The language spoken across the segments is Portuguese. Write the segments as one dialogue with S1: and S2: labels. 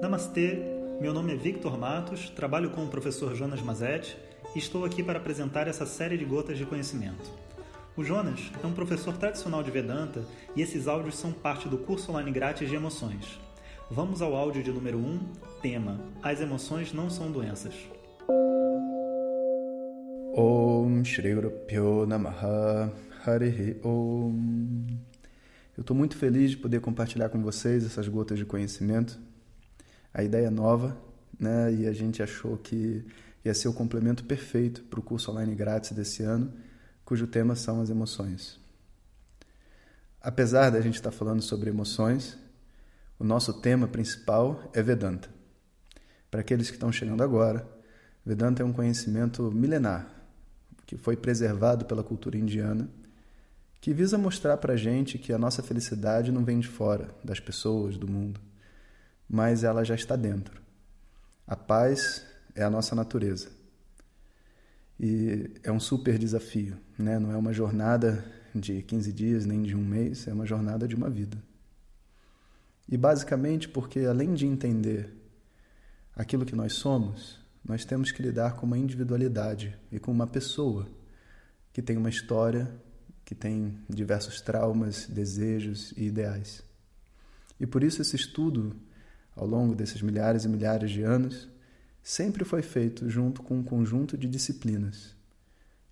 S1: Namastê, meu nome é Victor Matos, trabalho com o professor Jonas Mazetti e estou aqui para apresentar essa série de gotas de conhecimento. O Jonas é um professor tradicional de Vedanta e esses áudios são parte do curso online grátis de emoções. Vamos ao áudio de número 1, tema: As emoções não são doenças.
S2: Om Shri Guru Namaha Harihi Om. Eu estou muito feliz de poder compartilhar com vocês essas gotas de conhecimento a ideia nova, né? E a gente achou que ia ser o complemento perfeito para o curso online grátis desse ano, cujo tema são as emoções. Apesar da gente estar falando sobre emoções, o nosso tema principal é Vedanta. Para aqueles que estão chegando agora, Vedanta é um conhecimento milenar que foi preservado pela cultura indiana, que visa mostrar para a gente que a nossa felicidade não vem de fora, das pessoas, do mundo mas ela já está dentro. A paz é a nossa natureza. E é um super desafio, né? não é uma jornada de 15 dias nem de um mês, é uma jornada de uma vida. E basicamente porque, além de entender aquilo que nós somos, nós temos que lidar com uma individualidade e com uma pessoa que tem uma história, que tem diversos traumas, desejos e ideais. E por isso esse estudo ao longo desses milhares e milhares de anos, sempre foi feito junto com um conjunto de disciplinas,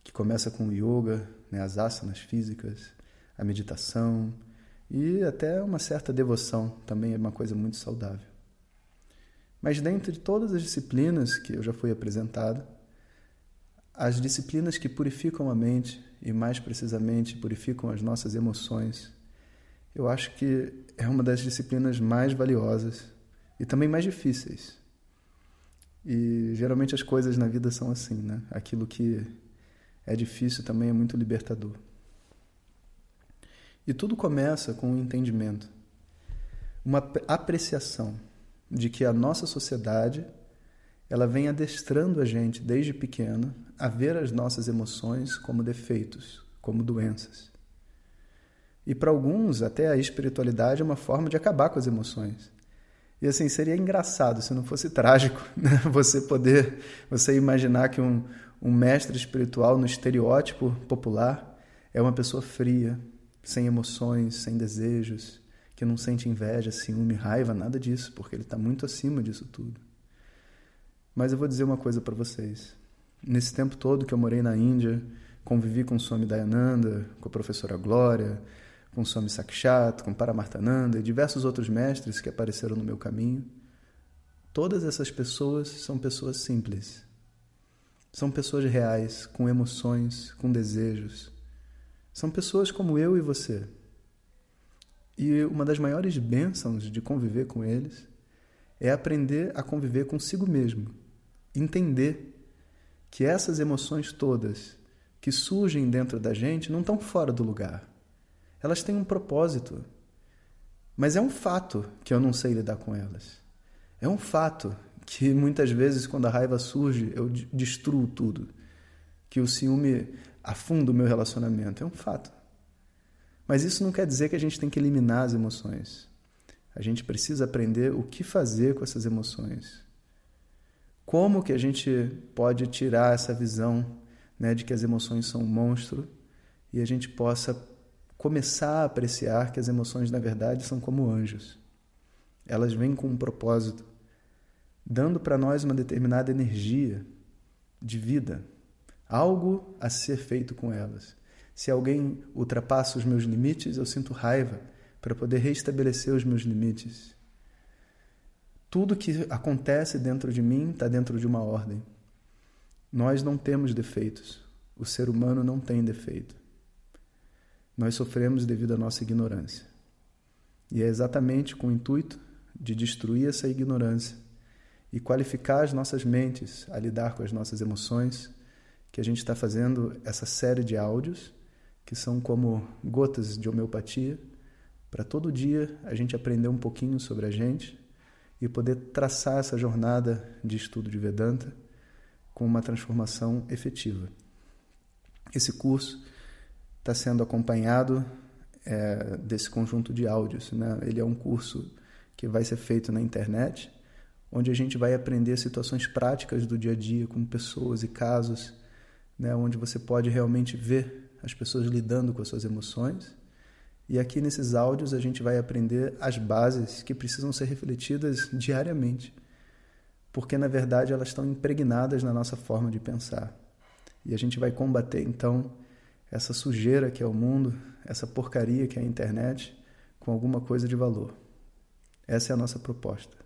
S2: que começa com o yoga, né, as asanas físicas, a meditação e até uma certa devoção, também é uma coisa muito saudável. Mas dentro de todas as disciplinas que eu já fui apresentado, as disciplinas que purificam a mente e mais precisamente purificam as nossas emoções, eu acho que é uma das disciplinas mais valiosas e também mais difíceis. E geralmente as coisas na vida são assim, né? Aquilo que é difícil também é muito libertador. E tudo começa com um entendimento, uma apreciação de que a nossa sociedade ela vem adestrando a gente desde pequeno a ver as nossas emoções como defeitos, como doenças. E para alguns, até a espiritualidade é uma forma de acabar com as emoções. E assim, seria engraçado se não fosse trágico né? você poder, você imaginar que um, um mestre espiritual no estereótipo popular é uma pessoa fria, sem emoções, sem desejos, que não sente inveja, ciúme, raiva, nada disso, porque ele está muito acima disso tudo. Mas eu vou dizer uma coisa para vocês. Nesse tempo todo que eu morei na Índia, convivi com Swami Dayananda, com a professora Glória, com Swami Sakshat, com Paramartananda e diversos outros mestres que apareceram no meu caminho. Todas essas pessoas são pessoas simples. São pessoas reais, com emoções, com desejos. São pessoas como eu e você. E uma das maiores bênçãos de conviver com eles é aprender a conviver consigo mesmo, entender que essas emoções todas que surgem dentro da gente não estão fora do lugar elas têm um propósito. Mas é um fato que eu não sei lidar com elas. É um fato que muitas vezes, quando a raiva surge, eu destruo tudo. Que o ciúme afunda o meu relacionamento. É um fato. Mas isso não quer dizer que a gente tem que eliminar as emoções. A gente precisa aprender o que fazer com essas emoções. Como que a gente pode tirar essa visão né, de que as emoções são um monstro e a gente possa começar a apreciar que as emoções, na verdade, são como anjos. Elas vêm com um propósito, dando para nós uma determinada energia de vida, algo a ser feito com elas. Se alguém ultrapassa os meus limites, eu sinto raiva para poder restabelecer os meus limites. Tudo que acontece dentro de mim está dentro de uma ordem. Nós não temos defeitos. O ser humano não tem defeito nós sofremos devido à nossa ignorância. E é exatamente com o intuito de destruir essa ignorância e qualificar as nossas mentes a lidar com as nossas emoções que a gente está fazendo essa série de áudios que são como gotas de homeopatia para todo dia a gente aprender um pouquinho sobre a gente e poder traçar essa jornada de estudo de Vedanta com uma transformação efetiva. Esse curso está sendo acompanhado é, desse conjunto de áudios. Né? Ele é um curso que vai ser feito na internet, onde a gente vai aprender situações práticas do dia a dia com pessoas e casos, né, onde você pode realmente ver as pessoas lidando com as suas emoções. E aqui nesses áudios a gente vai aprender as bases que precisam ser refletidas diariamente, porque na verdade elas estão impregnadas na nossa forma de pensar. E a gente vai combater então essa sujeira que é o mundo, essa porcaria que é a internet, com alguma coisa de valor. Essa é a nossa proposta.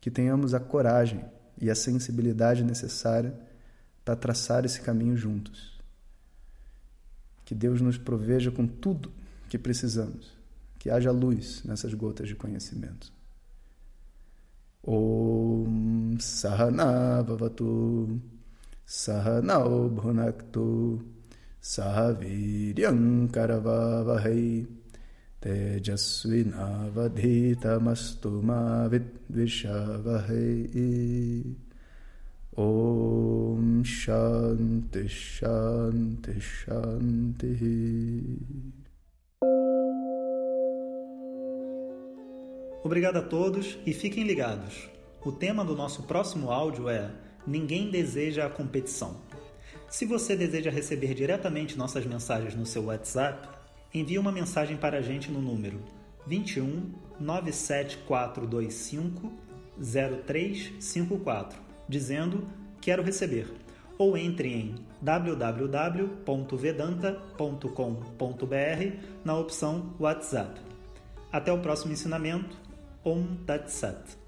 S2: Que tenhamos a coragem e a sensibilidade necessária para traçar esse caminho juntos. Que Deus nos proveja com tudo que precisamos. Que haja luz nessas gotas de conhecimento. Om Sahana Bhavatu Sahanao Bhunaktu Sahaviryankaravavahai Tejasvinavadhitamastu ma vidvishavahai Om Shanti Shanti Shanti
S1: Obrigado a todos e fiquem ligados. O tema do nosso próximo áudio é Ninguém deseja a competição. Se você deseja receber diretamente nossas mensagens no seu WhatsApp, envie uma mensagem para a gente no número 21 97425 0354, dizendo quero receber, ou entre em www.vedanta.com.br na opção WhatsApp. Até o próximo ensinamento. Om Tat Sat.